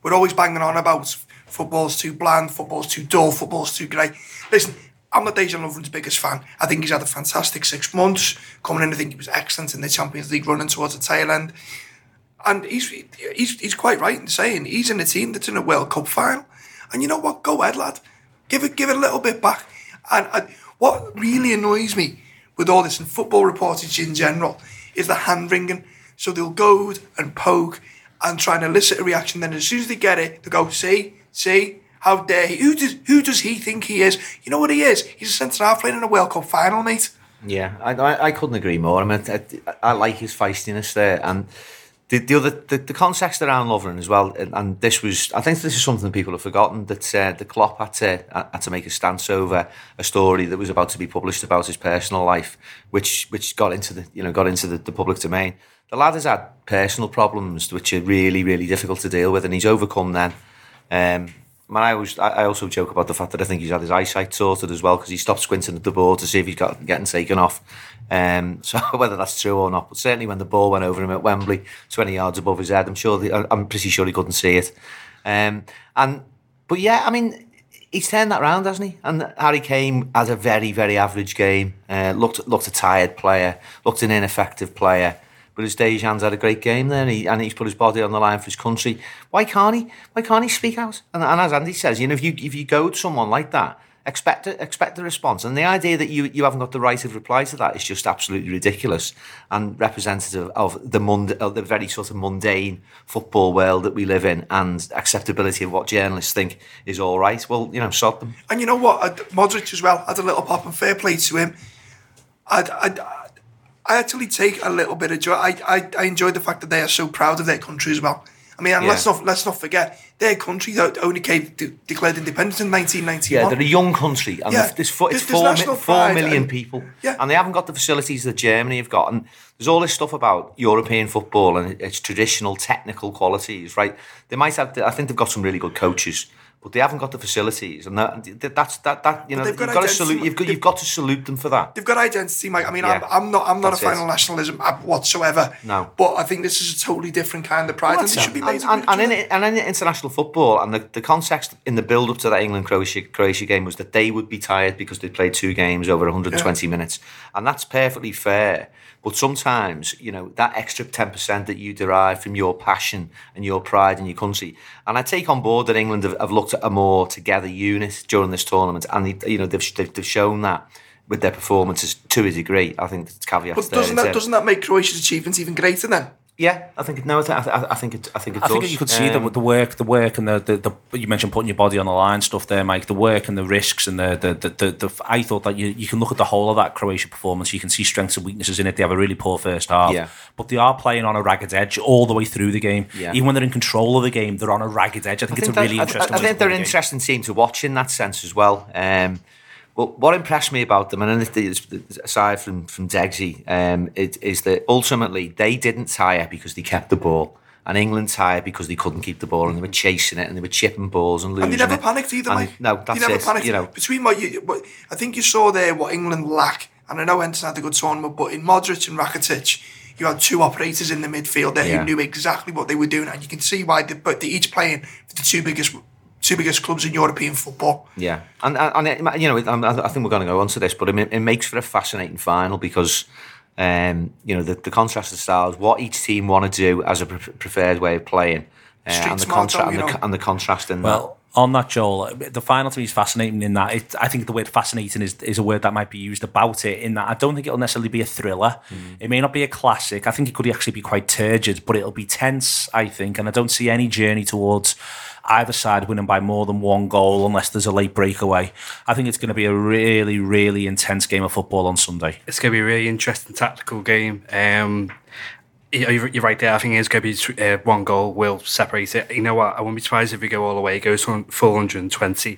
We're always banging on about football's too bland, football's too dull, football's too grey. Listen, I'm not Dejan Lovren's biggest fan. I think he's had a fantastic six months. Coming in, I think he was excellent in the Champions League running towards the tail end. And he's, he's, he's quite right in saying he's in a team that's in a World Cup final. And you know what? Go ahead, lad. Give it, give it a little bit back. And, what really annoys me with all this and football reportage in general is the hand wringing. So they'll goad and poke and try and elicit a reaction. Then as soon as they get it, they go, see, see, how dare he? Who does, who does he think he is? You know what he is? He's a centre half playing in a World Cup final, mate. Yeah, I, I, I couldn't agree more. I mean, I, I like his feistiness there, and the, the other the, the context around Lovren as well. And, and this was, I think, this is something people have forgotten that uh, the Klopp had to had to make a stance over a story that was about to be published about his personal life, which which got into the you know got into the, the public domain. The lad has had personal problems which are really really difficult to deal with, and he's overcome them. Um, I always, I also joke about the fact that I think he's had his eyesight sorted as well because he stopped squinting at the ball to see if he's got getting taken off. Um, so whether that's true or not, but certainly when the ball went over him at Wembley, twenty yards above his head, I'm sure, the, I'm pretty sure he couldn't see it. Um, and but yeah, I mean, he's turned that round, hasn't he? And Harry Kane has a very, very average game. Uh, looked looked a tired player, looked an ineffective player. But his Dejan's had a great game there, and, he, and he's put his body on the line for his country. Why can't he? Why can't he speak out? And, and as Andy says, you know, if you if you go to someone like that, expect a, expect a response. And the idea that you you haven't got the right of reply to that is just absolutely ridiculous and representative of the mund- of the very sort of mundane football world that we live in and acceptability of what journalists think is all right. Well, you know, sod them. And you know what? Modric as well had a little pop and fair play to him. I'd, I'd, I actually take a little bit of joy. I, I, I enjoy the fact that they are so proud of their country as well. I mean, and Yeah. let's not let's not forget their country that only came de- declared independence in 1991. Yeah, they're a young country, and Yeah. there's, four, it's There's- four, mi- four million and- people, Yeah. and they haven't got the facilities that Germany have got. And there's all this stuff about European football and its traditional technical qualities, right? They might have, I think they've got some really good coaches, but they haven't got the facilities, and that, that's that that you know you've got got to salute you've got, you've got to salute them for that. They've got identity, Mike. I mean, Yeah. I'm, I'm not I'm not a fan it. of nationalism whatsoever. No. But I think this is a totally different kind of pride, and they should be made and, and, and, in, and in international football, and the, the context in the build up to that England Croatia Croatia game was that they would be tired because they played two games over 120 minutes, and that's perfectly fair. But sometimes, you know, that extra 10% that you derive from your passion and your pride in your country. And I take on board that England have, have looked at a more together unit during this tournament, and they, you know they've, they've they've shown that with their performances to a degree. I think it's caveats But doesn't that doesn't that make Croatia's achievements even greater then? Yeah, I think no, I, th- I, th- I think it. I think it I does. think you could see the, Um, the work, the work, and the, the, the you mentioned putting your body on the line stuff there, Mike. The work and the risks and the the, the, the, the I thought that you, you can look at the whole of that Croatia performance. You can see strengths and weaknesses in it. They have a really poor first half, Yeah. but they are playing on a ragged edge all the way through the game. Yeah. Even when they're in control of the game, they're on a ragged edge. I think, I it's a really interesting. I, think they're an the interesting team to watch in that sense as well. Um, but what impressed me about them, and aside from from Degsy, um, it, is that ultimately they didn't tire because they kept the ball. And England tired because they couldn't keep the ball and they were chasing it and they were chipping balls and losing And they never it. panicked either, And Mike. No, they that's never it. panicked. You know, Between what you, what, I think you saw there what England lack, and I know Henderson had a good tournament, but in Modric and Rakitic, you had two operators in the midfield there Yeah. who knew exactly what they were doing, and you can see why. They, but they're each playing for the two biggest, two biggest clubs in European football. Yeah, and and, and you know, I'm- I think we're going to go on to this, but it, it makes for a fascinating final because, um, you know, the, the contrast of styles, what each team want to do as a pre- preferred way of playing, uh, and the contrast and, you the, know. and the contrast in Well, on that, Joel, the final to me is fascinating in that it, I think the word fascinating is, is a word that might be used about it. In that I don't think it'll necessarily be a thriller. It may not be a classic. I think it could actually be quite turgid, but it'll be tense. I think, and I don't see any journey towards either side winning by more than one goal unless there's a late breakaway. I think it's going to be a really, really intense game of football on Sunday. It's going to be a really interesting tactical game. Um, you're you're right there. I think it's going to be uh, one goal will separate it. You know what? I won't be surprised if we go all the way. It goes to full 120.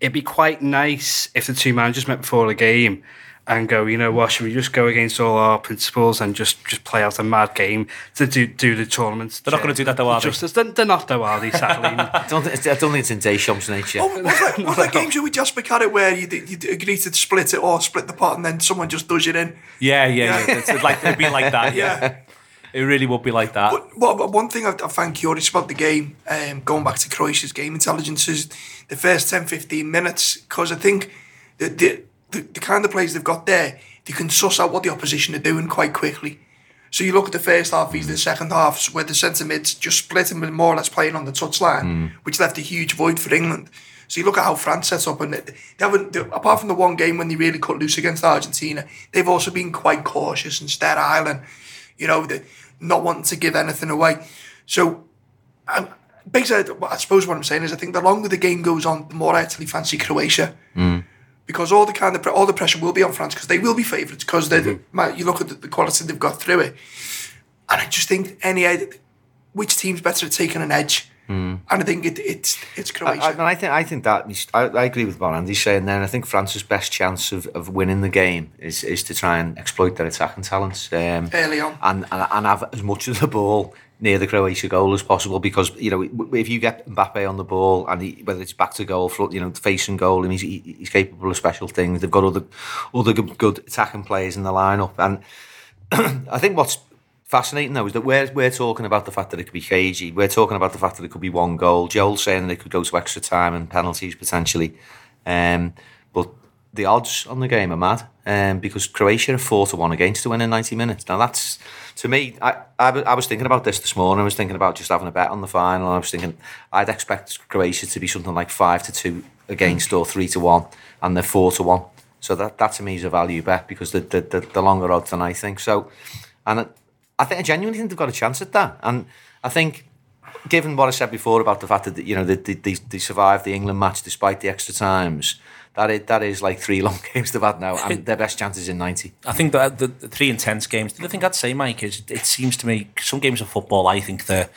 It'd be quite nice if the two managers met before the game and go, you know what, should we just go against all our principles and just, just play out a mad game to do do the tournament? They're not going to do that though, are they? Justice. They're, they're not though, are they, sadly? I don't, think, I don't think it's in Deschamps' nature. Oh, was that, was that games with Jasper Carrott where you you agree to split it or split the pot and then someone just does it in? Yeah, yeah, yeah. It's like it'd be like that. Yeah. Yeah. It really would be like that. But, but one thing I, I find curious about the game, um, going back to Croatia's game intelligence, is the first 10 15 minutes. Because I think the, the, the, the kind of plays they've got there, they can suss out what the opposition are doing quite quickly. So you look at the first half, he's the second half, where the centre mids just split and more or less playing on the touchline, which left a huge void for England. So you look at how France sets up, and they they haven't, they, apart from the one game when they really cut loose against Argentina, they've also been quite cautious and sterile, and you know, they not wanting to give anything away. So, um, basically, I suppose what I'm saying is, I think the longer the game goes on, the more I actually fancy Croatia. Because all the kind of all the pressure will be on France because they will be favourites because they are you look at the, the quality they've got through it, and I just think any which team's better at taking an edge, and I think it, it's it's Croatia. I, I, and I think I think that I, I agree with what Andy's saying there. And I think France's best chance of, of winning the game is is to try and exploit their attacking talents um, Early on. and, and and have as much of the ball near the Croatia goal as possible. Because you know if you get Mbappe on the ball and he, whether it's back to goal, front, you know, facing goal, and he's he's capable of special things. They've got other other good, good attacking players in the lineup, and I think what's fascinating though is that we're we're talking about the fact that it could be cagey. We're talking about the fact that it could be one goal. Joel's saying that it could go to extra time and penalties potentially. Um, but the odds on the game are mad um, because Croatia are four to one against to win in ninety minutes. Now that's to me. I, I I was thinking about this this morning. I was thinking about just having a bet on the final. I was thinking I'd expect Croatia to be something like five to two against or three to one, and they're four to one. So that that to me is a value bet because the the, the, the longer odds than I think. So, and I think I genuinely think they've got a chance at that. And I think, given what I said before about the fact that you know they they, they, survived the England match despite the extra times, that is, that is like three long games they've had now, and their best chance is in ninety. I think that the, the three intense games. The thing I'd say, Mike, is it seems to me some games of football. I think they're.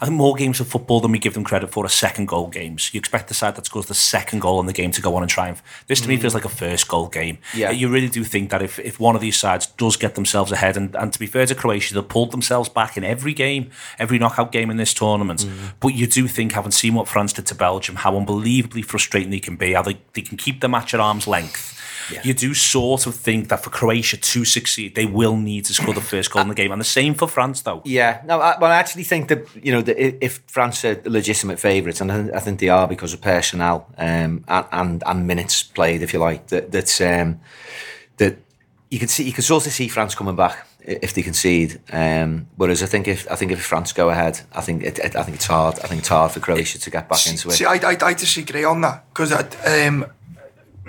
I think more games of football than we give them credit for are second goal games. You expect the side that scores the second goal in the game to go on and triumph. This to me feels mm. like a first goal game. Yeah. You really do think that if, if one of these sides does get themselves ahead, and, and to be fair to Croatia, they've pulled themselves back in every game, every knockout game in this tournament. Mm. But you do think, having seen what France did to Belgium, how unbelievably frustrating they can be, how they, they can keep the match at arm's length. You do sort of think that for Croatia to succeed, they will need to score the first goal in the game. And the same for France, though. Yeah, no, I, but I actually think that you know that if France are legitimate favourites, and I think- they are because of personnel um, and, and and minutes played, if you like, that that um, that you can see you can sort of see France coming back if they concede. Um, whereas I think if I think if France go ahead, I think it, it, I think it's hard. I think it's hard for Croatia to get back into it. See, I, I, I disagree on that because um,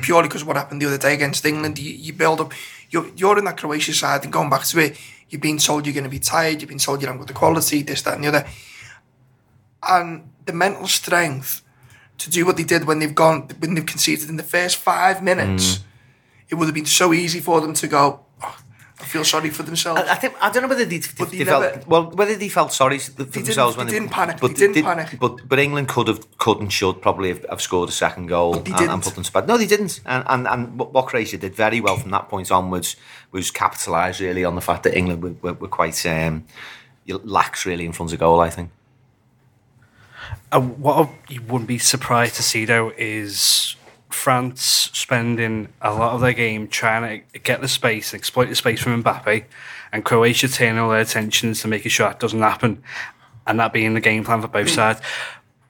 purely because what happened the other day against England, you, you build up. You're, you're in that Croatia side and going back to it, you've been told you're going to be tired. You've been told you don't got the quality, this, that, and the other, and the mental strength to do what they did when they've gone when they've conceded in the first five minutes. Mm. It would have been so easy for them to go. "Oh, I feel sorry for themselves. I, I think I don't know whether they, they, they they felt never- well whether they felt sorry for didn't- themselves they when didn't panic, But they didn't panic. But but England could have could and should probably have, have scored a second goal But they and, and didn't. put them to bed. No, they didn't. And and and what what Croatia did very well from that point onwards was capitalise really on the fact that England were, were, were quite um, lax really in front of goal. I think. Uh, what you wouldn't be surprised to see though is France spending a lot of their game trying to get the space, exploit the space from Mbappe, and Croatia turning all their attentions to making sure that doesn't happen, and that being the game plan for both sides.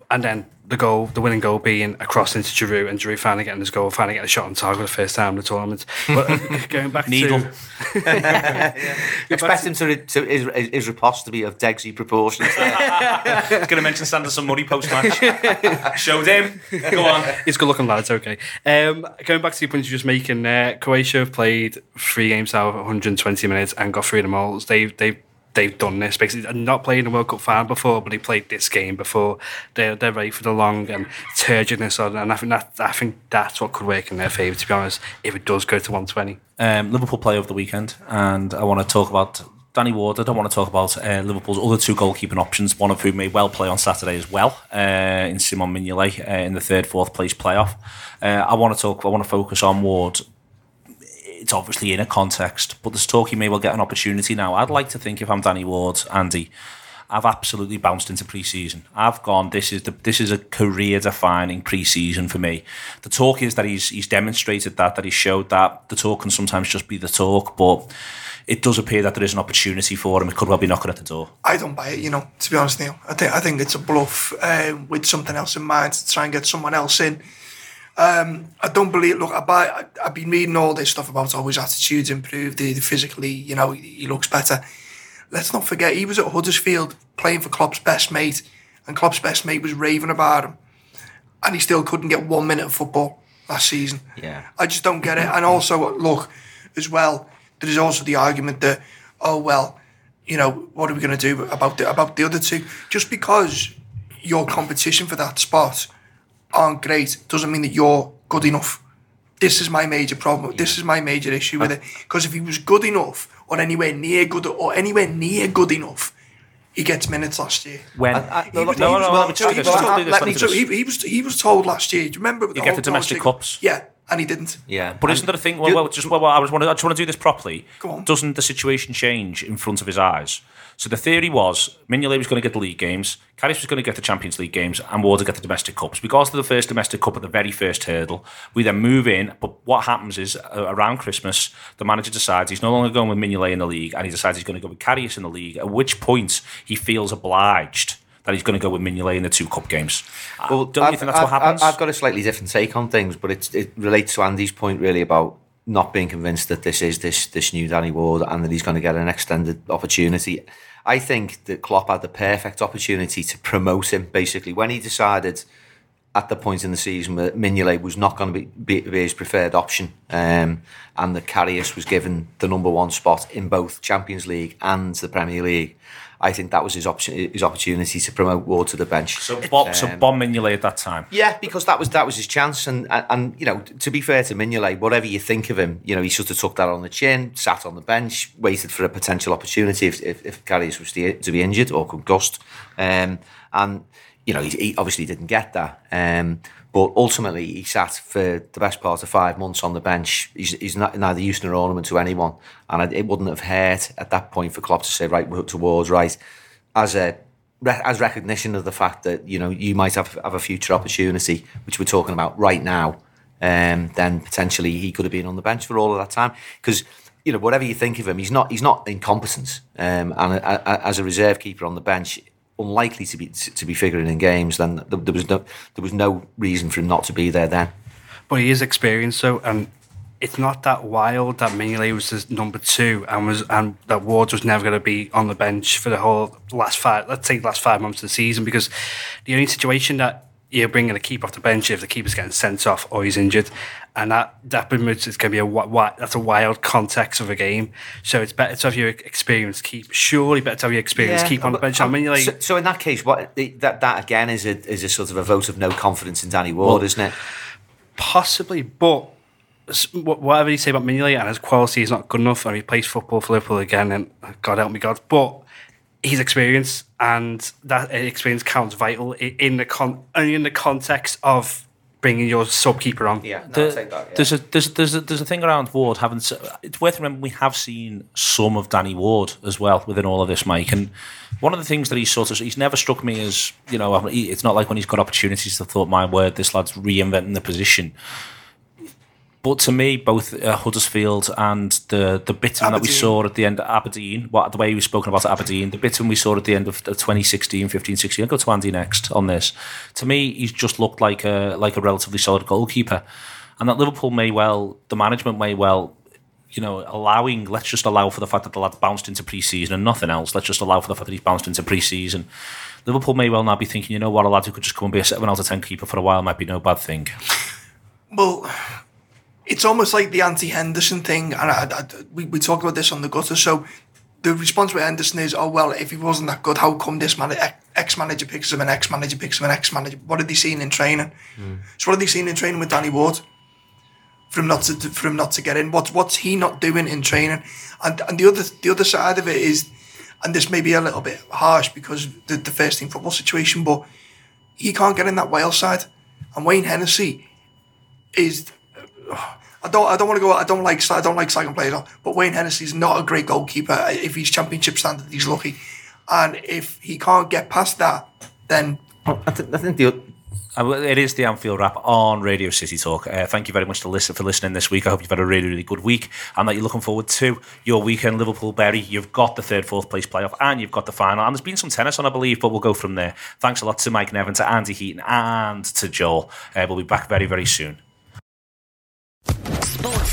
And then the goal, the winning goal being a cross into Giroud, and Giroud finally getting his goal, finally getting a shot on target the first time in the tournament. But uh, going back Needle. to Expect him to, to his, his, his riposte to be of Degsy proportions. there. Going to mention Sanderson Murray post match. Showed him. Go on. He's good looking lad, it's okay. Um, going back to the point you're just making, uh, Croatia have played three games out of 120 minutes and got three of them all. They've, they've, they've done this basically. They're Not playing in a World Cup final before, but they played this game before. They're, they're ready for the long and turgidness on, and I think, that, I think that's what could work in their favour, to be honest, if it does go to 120. Um, Liverpool play over the weekend, and I want to talk about Danny Ward. I don't want to talk about uh, Liverpool's other two goalkeeping options, one of whom may well play on Saturday as well, uh, in Simon Mignolet uh, in the third, fourth place playoff. Uh, I want to talk. I want to focus on Ward it's obviously in a context, but there's talk he may well get an opportunity now. I'd like to think if I'm Danny Ward, Andy, I've absolutely bounced into pre-season. I've gone. This is the this is a career-defining pre-season for me. The talk is that he's he's demonstrated that that he showed that. The talk can sometimes just be the talk, but it does appear that there is an opportunity for him. It could well be knocking at the door. I don't buy it, you know. To be honest, Neil, I think I think it's a bluff uh, with something else in mind to try and get someone else in. Um, I don't believe. Look, I buy. I, I've been reading all this stuff about how his attitudes improved, the, the physically. You know, he, he looks better. Let's not forget he was at Huddersfield playing for Klopp's best mate, and Klopp's best mate was raving about him, and he still couldn't get one minute of football last season. Yeah. I just don't get it. And also, look, as well, there is also the argument that, oh well, you know, what are we going to do about the about the other two? Just because your competition for that spot aren't great doesn't mean that you're good enough. This is my major problem. This is my major issue with it. Because if he was good enough, or anywhere near good, or anywhere near good enough, he gets minutes last year. When I- He no, was- no, no, well, let me just do he this, was- let me let do this, me- let me do so he, he was he was told last year. Do you remember? You get the domestic cups. Yeah, and he didn't. Yeah. But isn't there a thing? Well, well just well, well, I was want to, I just want to do this properly. Go on. Doesn't the situation change in front of his eyes? So the theory was Mignolet was going to get the league games, Karius was going to get the Champions League games, and Ward would get the domestic cups. Because of the first domestic cup at the very first hurdle, we then move in. But what happens is uh, around Christmas, the manager decides he's no longer going with Mignolet in the league, and he decides he's going to go with Karius in the league. At which point he feels obliged that he's going to go with Mignolet in the two cup games. Well, don't I've, you think that's I've, what happens? I've got a slightly different take on things, but it's, it relates to Andy's point really about not being convinced that this is this this new Danny Ward and that he's going to get an extended opportunity. I think that Klopp had the perfect opportunity to promote him. Basically, when he decided at the point in the season that Mignolet was not going to be, be, be his preferred option, um, and that Karius was given the number one spot in both Champions League and the Premier League. I think that was his option, his opportunity to promote Ward to the bench. so Bob, so Um, Bob Mignolet at that time. Yeah, because that was that was his chance, and and, and you know, to be fair to Mignolet, whatever you think of him, you know, he sort of took that on the chin, sat on the bench, waited for a potential opportunity if if, if Karius was to, to be injured or concussed, um, and you know, he, he obviously didn't get that. Um, but ultimately, he sat for the best part of five months on the bench. He's, he's not, neither use nor ornament to anyone, and it- wouldn't have hurt at that point for Klopp to say, right, we're towards right, as a as recognition of the fact that you know you might have have a future opportunity, which we're talking about right now. Um, then potentially he could have been on the bench for all of that time because you know whatever you think of him, he's not he's not incompetent, um, and a, a, as a reserve keeper on the bench, unlikely to be to be figuring in games. Then there, was no there was no reason for him not to be there then. But he is experienced, so and it's not that wild that Mignolet was his number two and was and that Ward was never going to be on the bench for the whole last five. Let's say last five months of the season because the only situation that you're bringing a keeper off the bench if the keeper's getting sent off or he's injured, and that that promotes it's going to be a wi- that's a wild context of a game. So it's better to have your experienced keep. Surely better to have your experienced keep on the bench. Uh, I mean, like so, so in that case, what that that again is a is a sort of a vote of no confidence in Danny Ward, isn't it? Possibly, but whatever you say about Mignolet and his quality is not good enough, and he plays football for Liverpool again, and uh, God help me God, but his experience and that experience counts vital in the con only in the context of bringing your sub keeper on. Yeah, no, The- I'll take that. Yeah. There's a there's there's a, there's a thing around Ward having. s- It's worth remembering we have seen some of Danny Ward as well within all of this, Mike. And one of the things that he's sort of he's never struck me as you know it's not like when he's got opportunities to thought my word this lad's reinventing the position. But to me, both uh, Huddersfield and the the bit that we saw at the end of Aberdeen, what the way he was spoken about at Aberdeen, the bit we saw at the end of, of 2016, 15, 16. I'll go to Andy next on this. To me, he's just looked like a like a relatively solid goalkeeper, and that Liverpool may well, the management may well, you know, allowing. Let's just allow for the fact that the lad bounced into pre-season and nothing else. Let's just allow for the fact that he's bounced into pre-season. Liverpool may well now be thinking, you know what, a lad who could just come and be a seven out of ten keeper for a while might be no bad thing. Well, it's almost like the anti Henderson thing, and I, I, we we talk about this on the gutter. So the response with Henderson is, oh well, if he wasn't that good, how come this man ex manager picks him and ex manager picks him and ex manager? What have they seen in training? Mm. So what have they seen in training with Danny Ward? For him not to for him not to get in, what's what's he not doing in training? And and the other the other side of it is, and this may be a little bit harsh because the the first team football situation, but he can't get in that Wales side, and Wayne Hennessy is I don't. I don't want to go. I don't like. I don't like slagging players off. But Wayne Hennessy's not a great goalkeeper. If he's championship standard, he's lucky. And if he can't get past that, then I, th- I think the Uh, It is the Anfield wrap on Radio City Talk. Uh, thank you very much to listen for listening this week. I hope you've had a really, really good week and that you're looking forward to your weekend. Liverpool Bury, you've got the third, fourth place playoff and you've got the final. And there's been some tennis on, I believe, but we'll go from there. Thanks a lot to Mike Nevin, to Andy Heaton, and to Joel. Uh, we'll be back very, very soon.